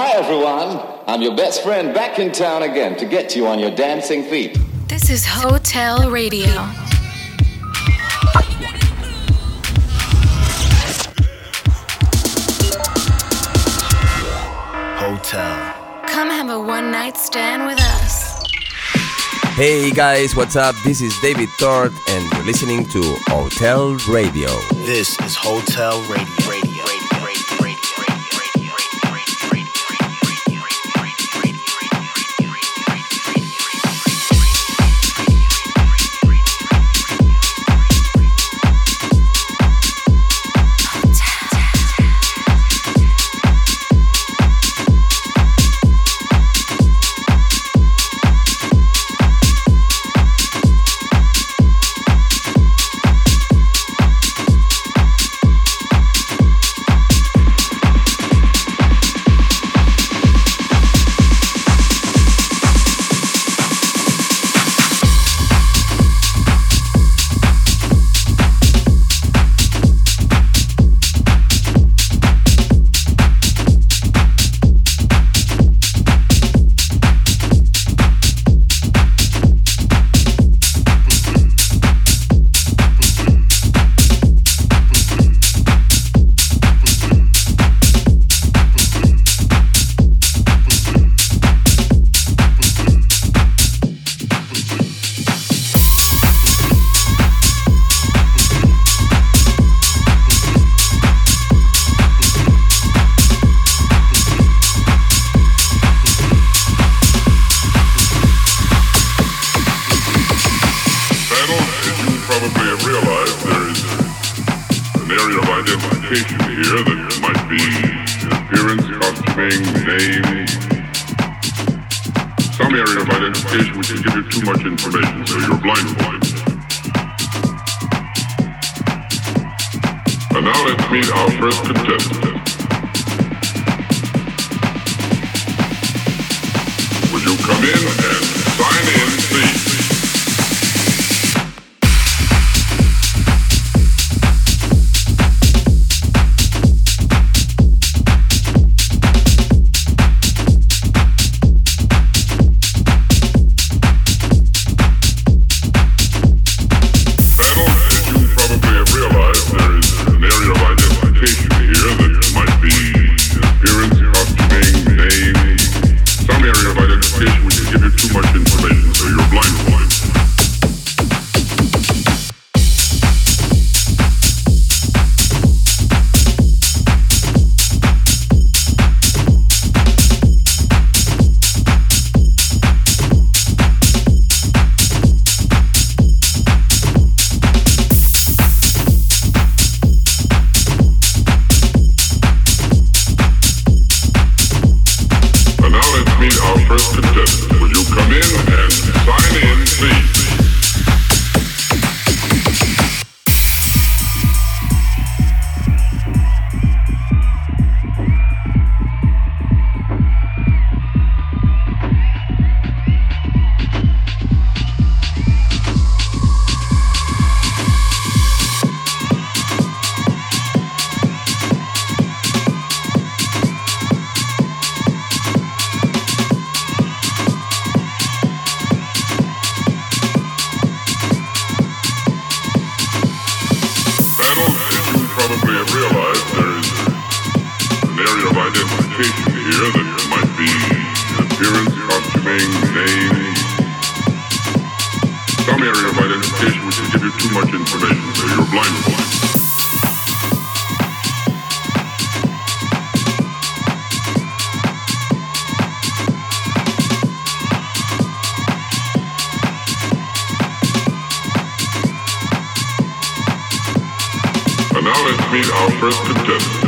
Hi, everyone. I'm your best friend back in town again to get you on your dancing feet. This is Hotel Radio. Hotel. Come have a one night stand with us. Hey guys, what's up? This is David Thorpe, and you're listening to Hotel Radio. This is Hotel Radio. area of identification which can give you too much information, so you're blindfolded. And now let's meet our first contestant. Would you come in and sign in, please? identification, we can give you too much information, so you're blindfolded. And now let's meet our first contestant.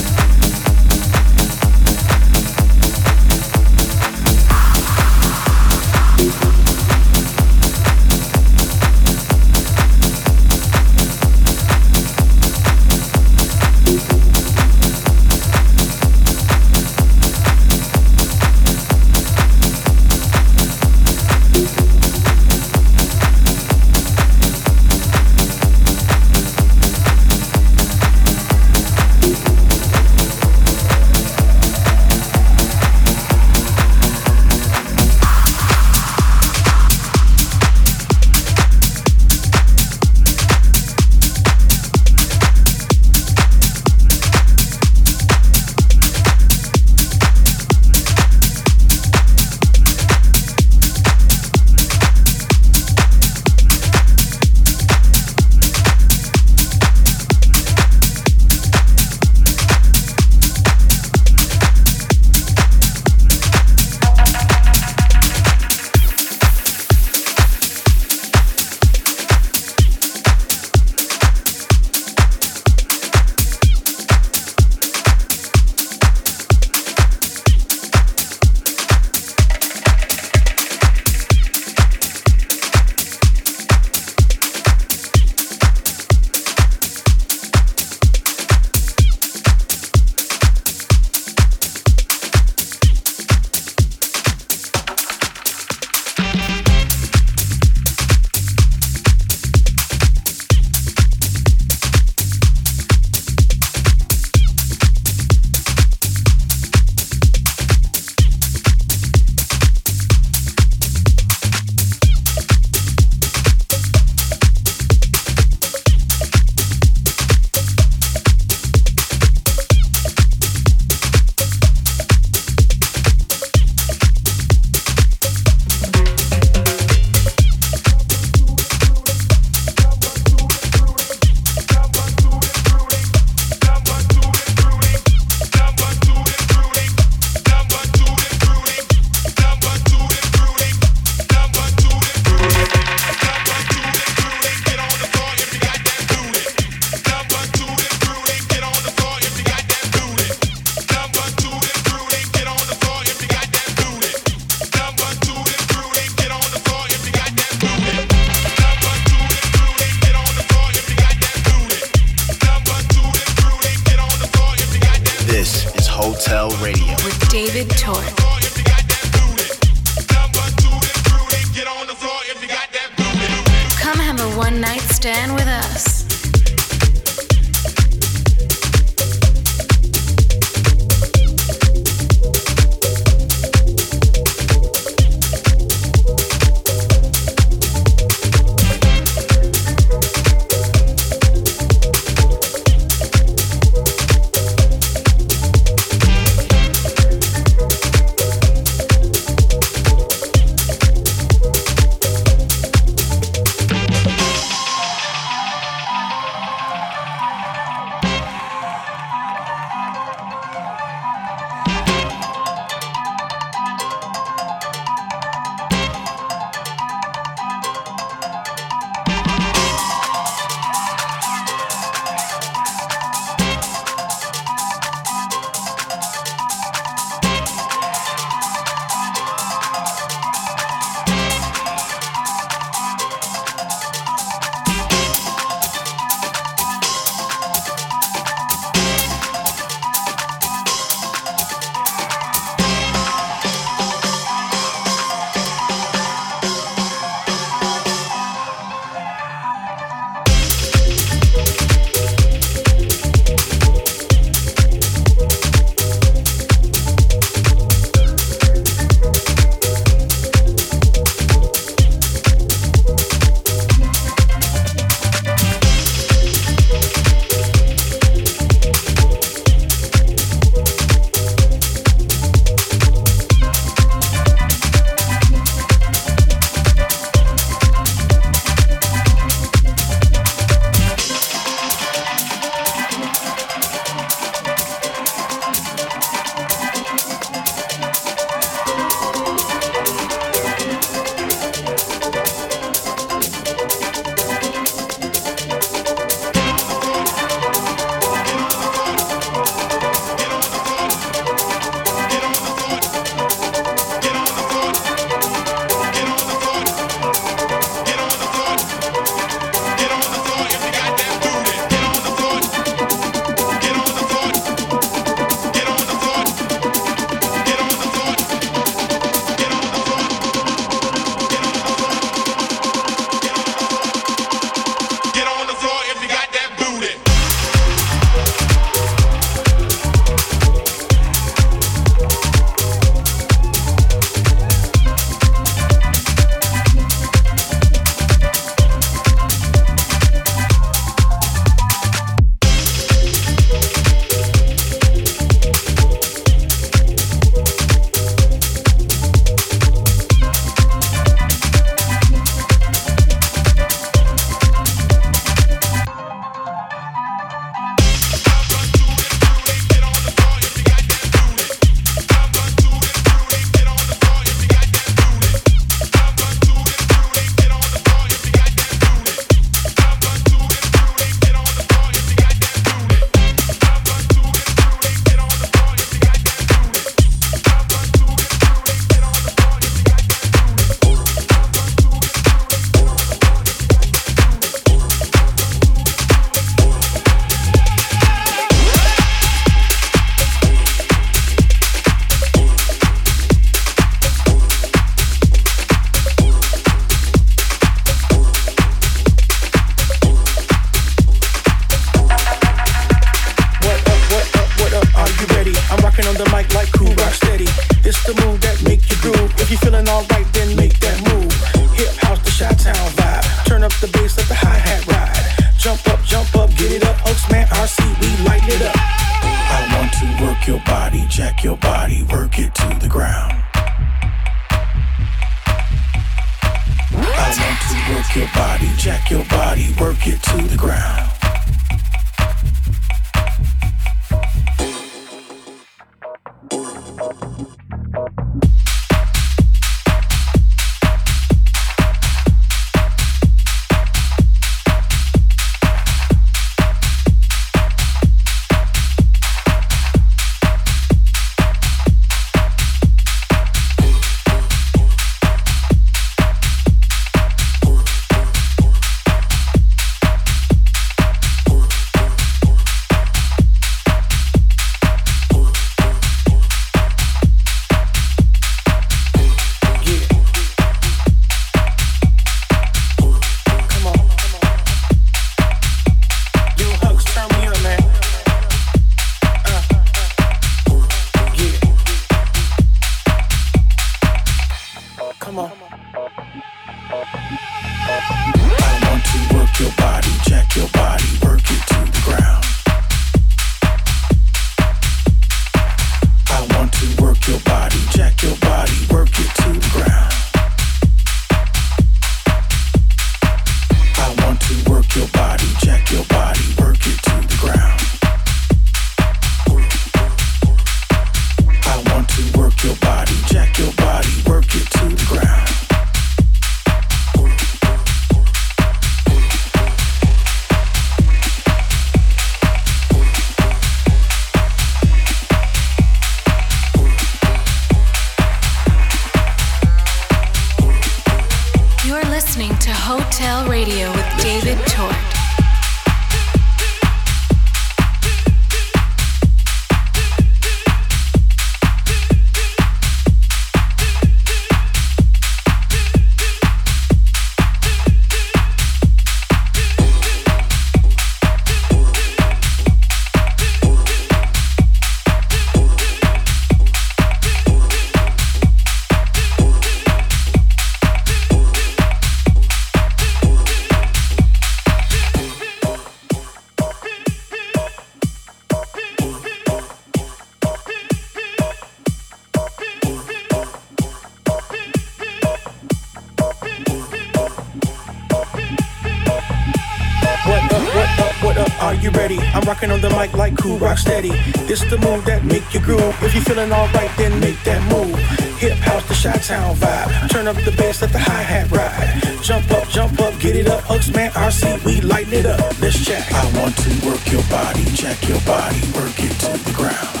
you ready? I'm rocking on the mic like cool rock steady. This the move that make you groove. If you feeling alright, then make that move. Hip house the shot town vibe. Turn up the bass, let the hi hat ride. Jump up, jump up, get it up. Hugs man, RC, we lighten it up. Let's check. I want to work your body, check your body, work it to the ground.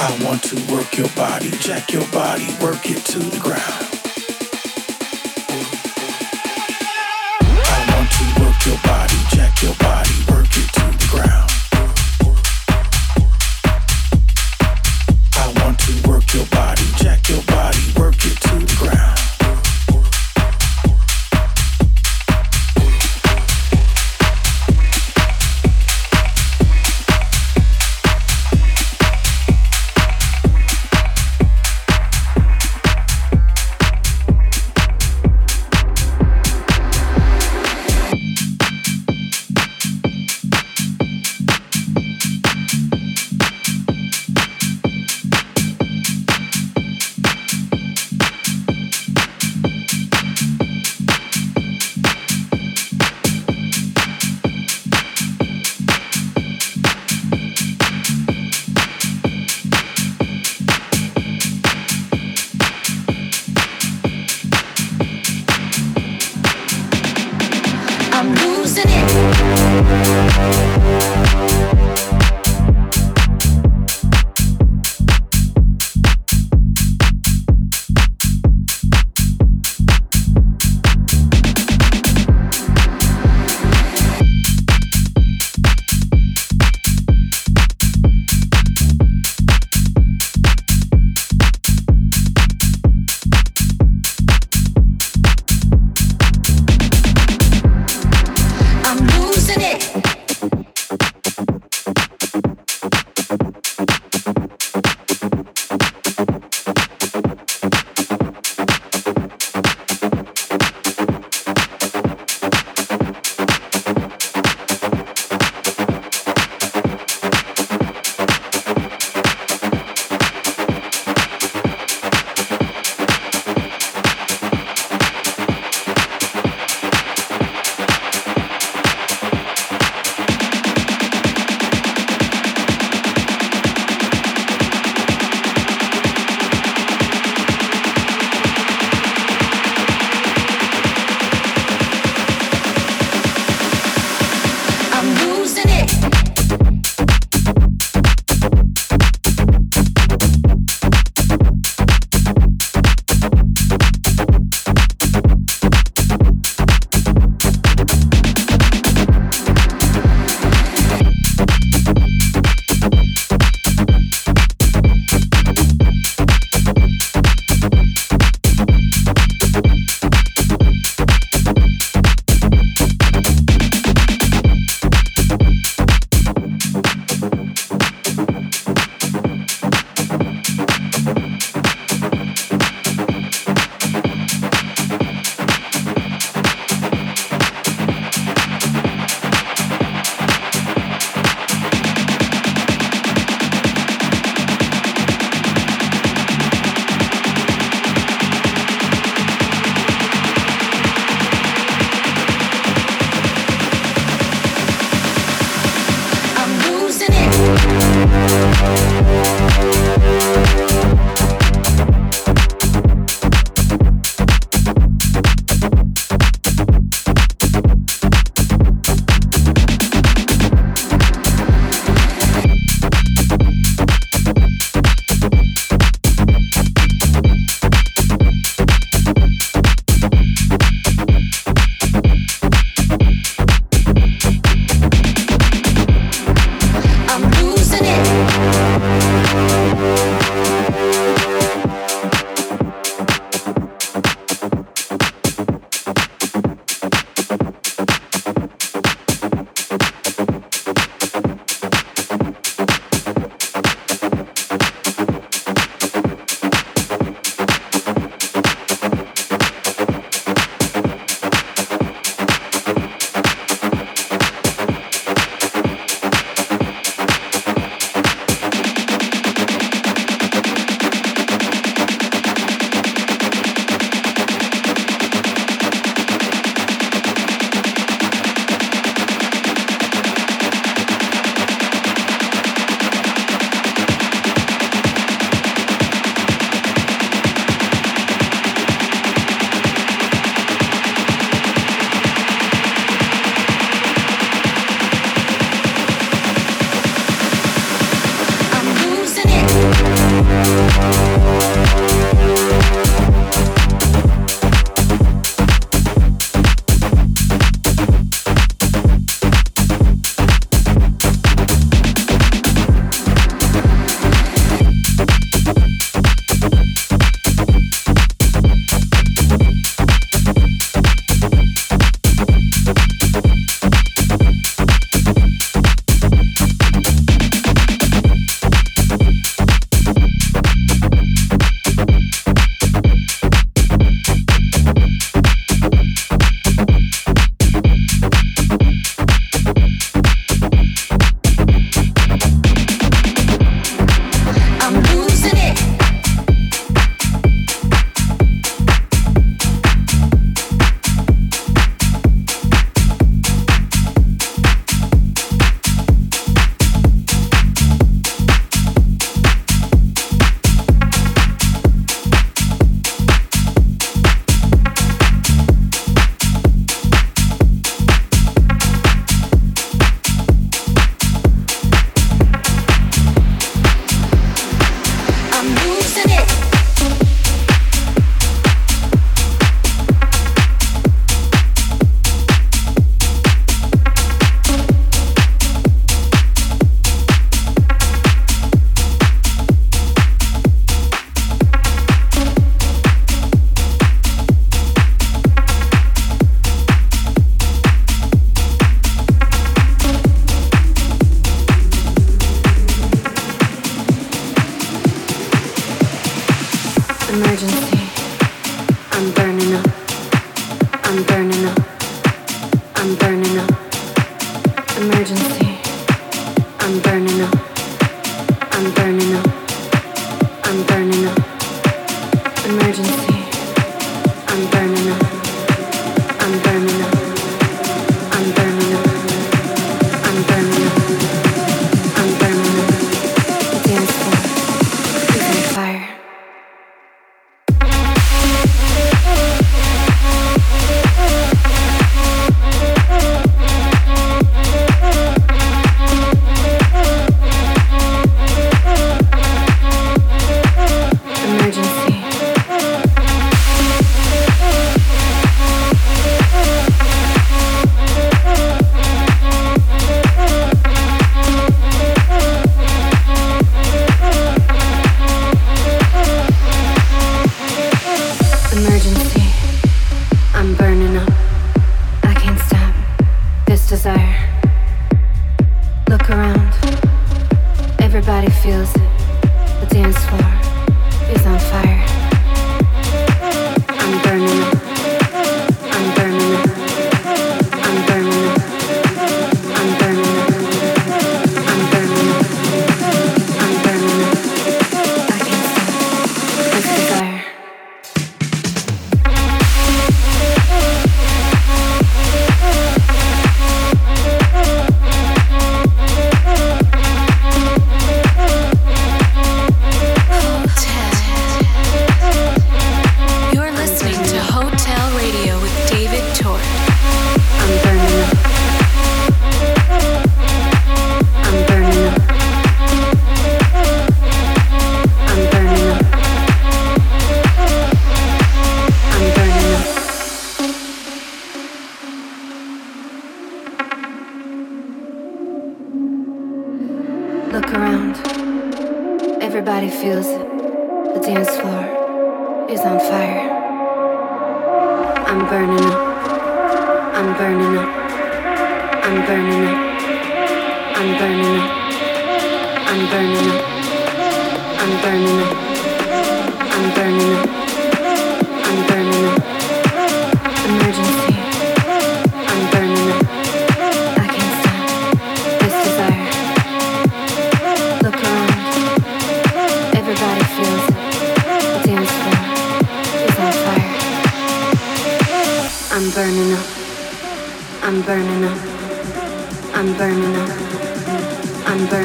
I want to work your body, jack your body, work it to the ground.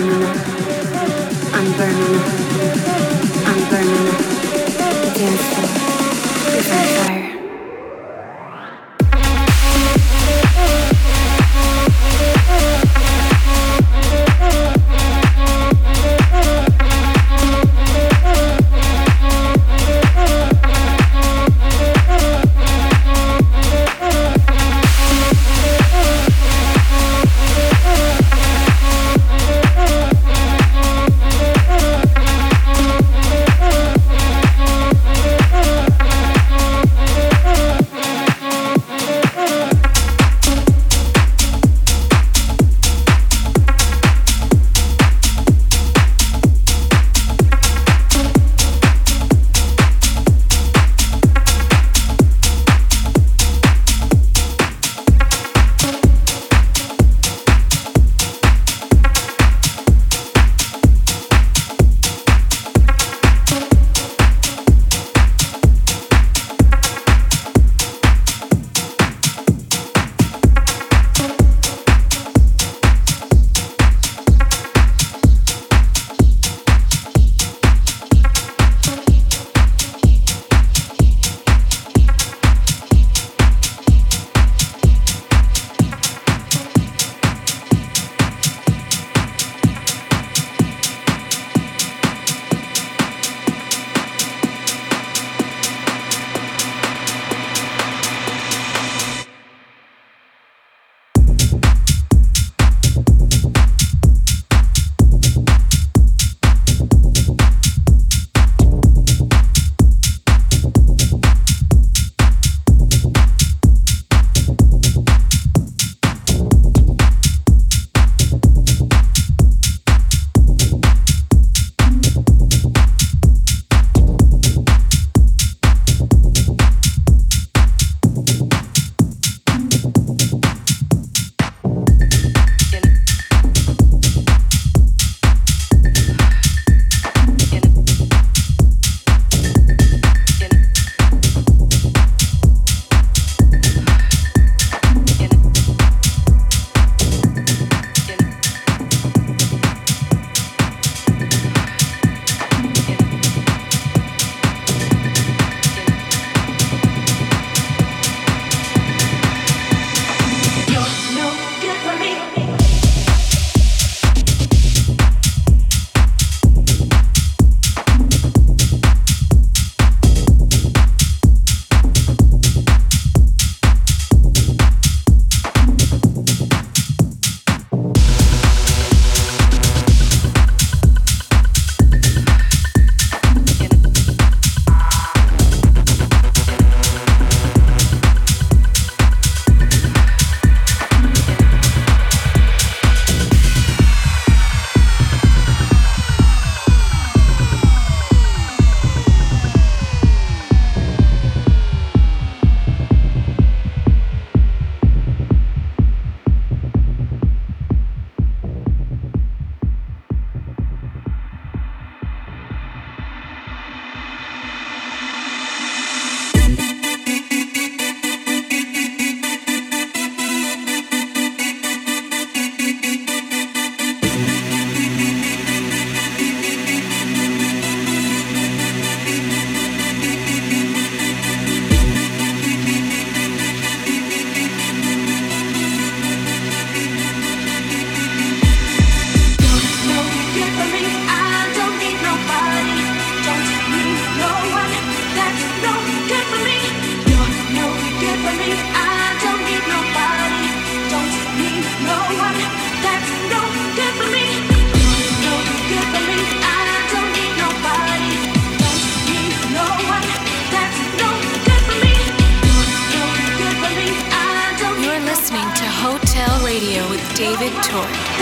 I'm burning. I'm burning. Dance floor. With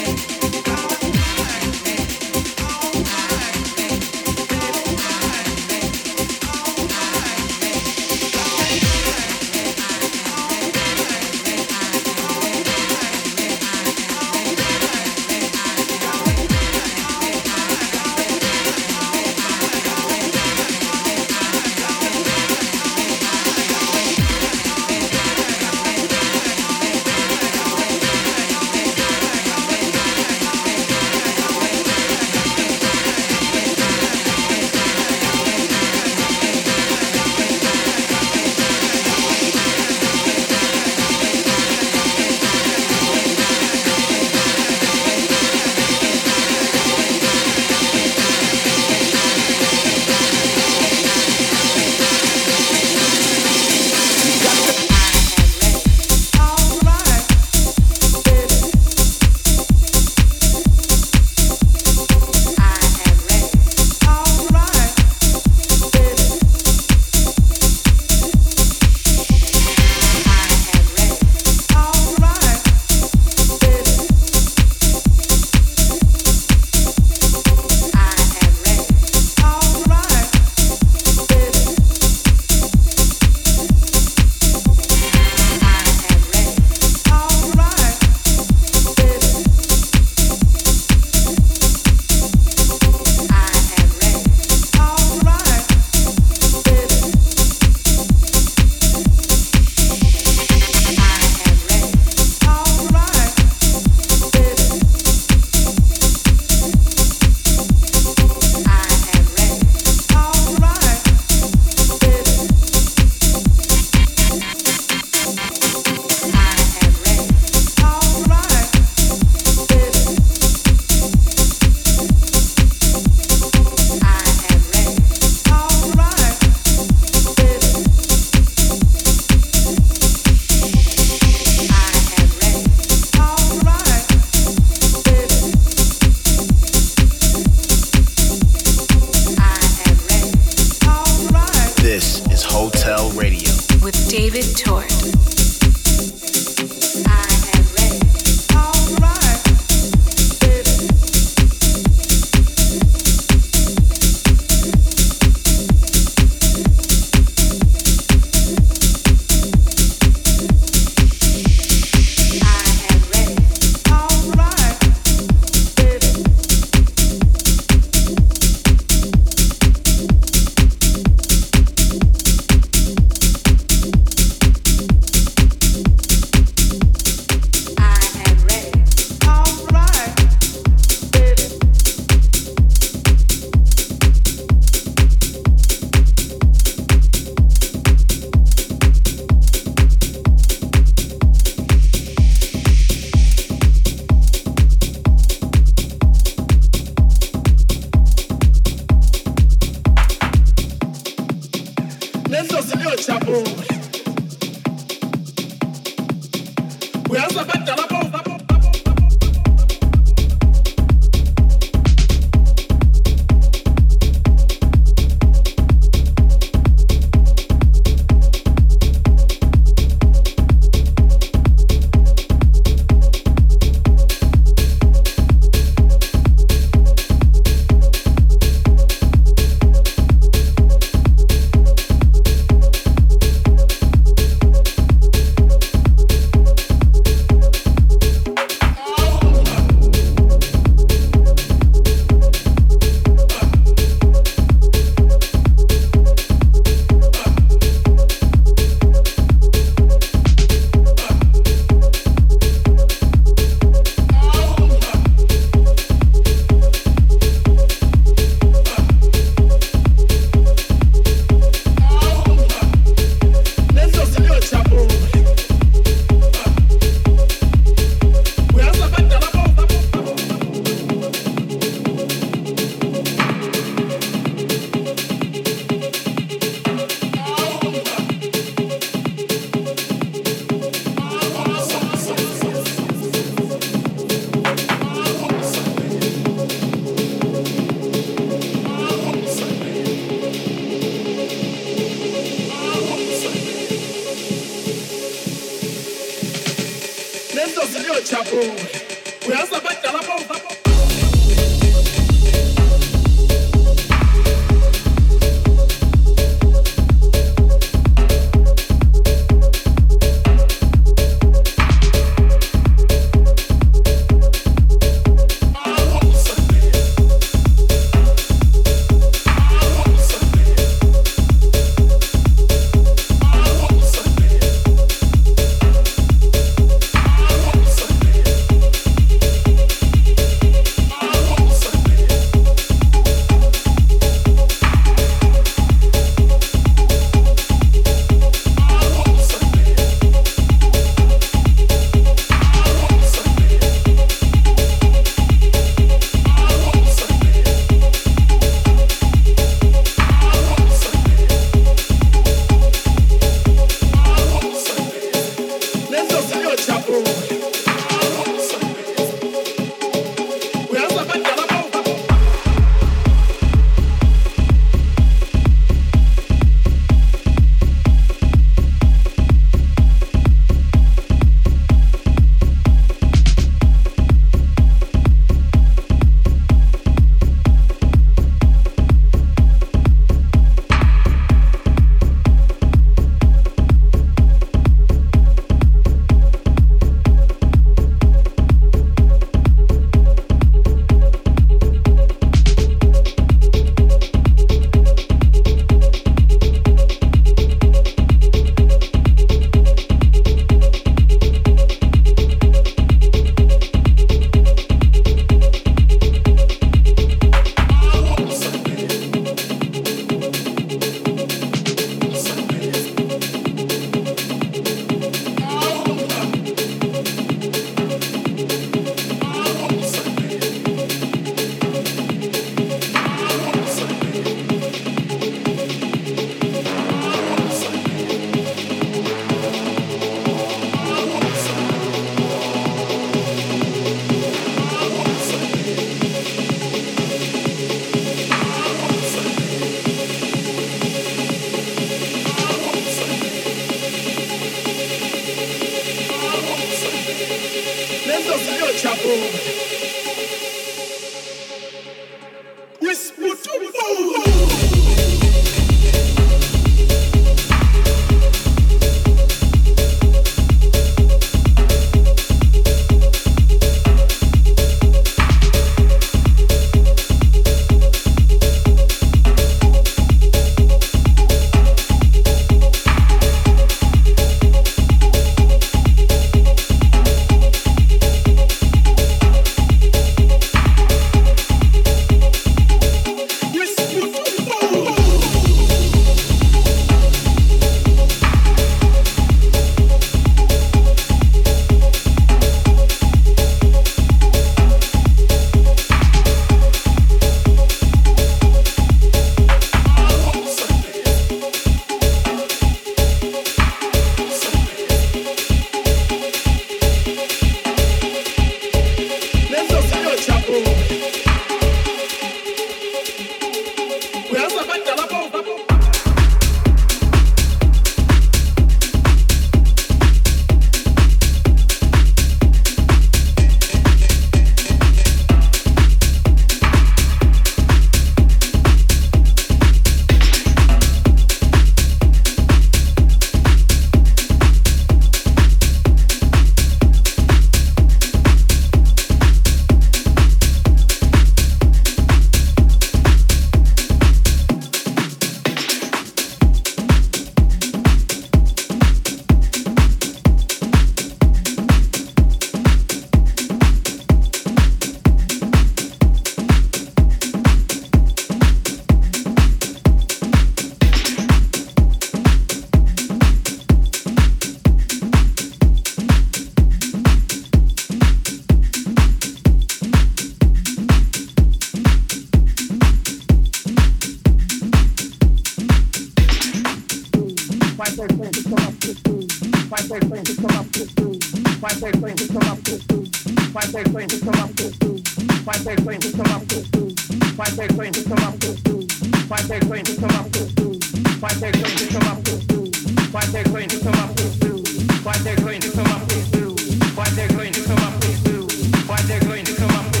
Why they're going to come up with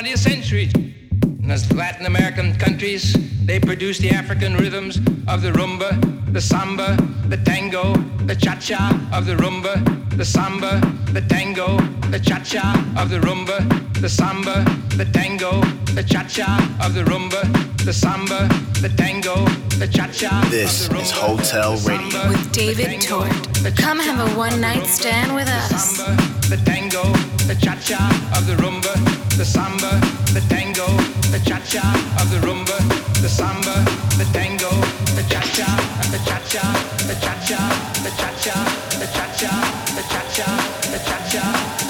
20th century. And as Latin American countries, they produced the African rhythms of the rumba, the samba, the tango, the cha-cha of the rumba, the samba, the tango, the cha-cha of the rumba, the samba, the tango, the cha-cha of the rumba, the samba, the tango, the cha-cha. This of the rumba, is Hotel Radio with David Tort. Come have a one-night stand with us. The samba, the tango, the cha-cha of the rumba, the samba, the tango, the cha-cha of the rumba, the samba, the tango, the cha-cha, the cha-cha, the cha-cha, the cha-cha, the cha-cha, the cha-cha, the cha-cha, the cha-cha,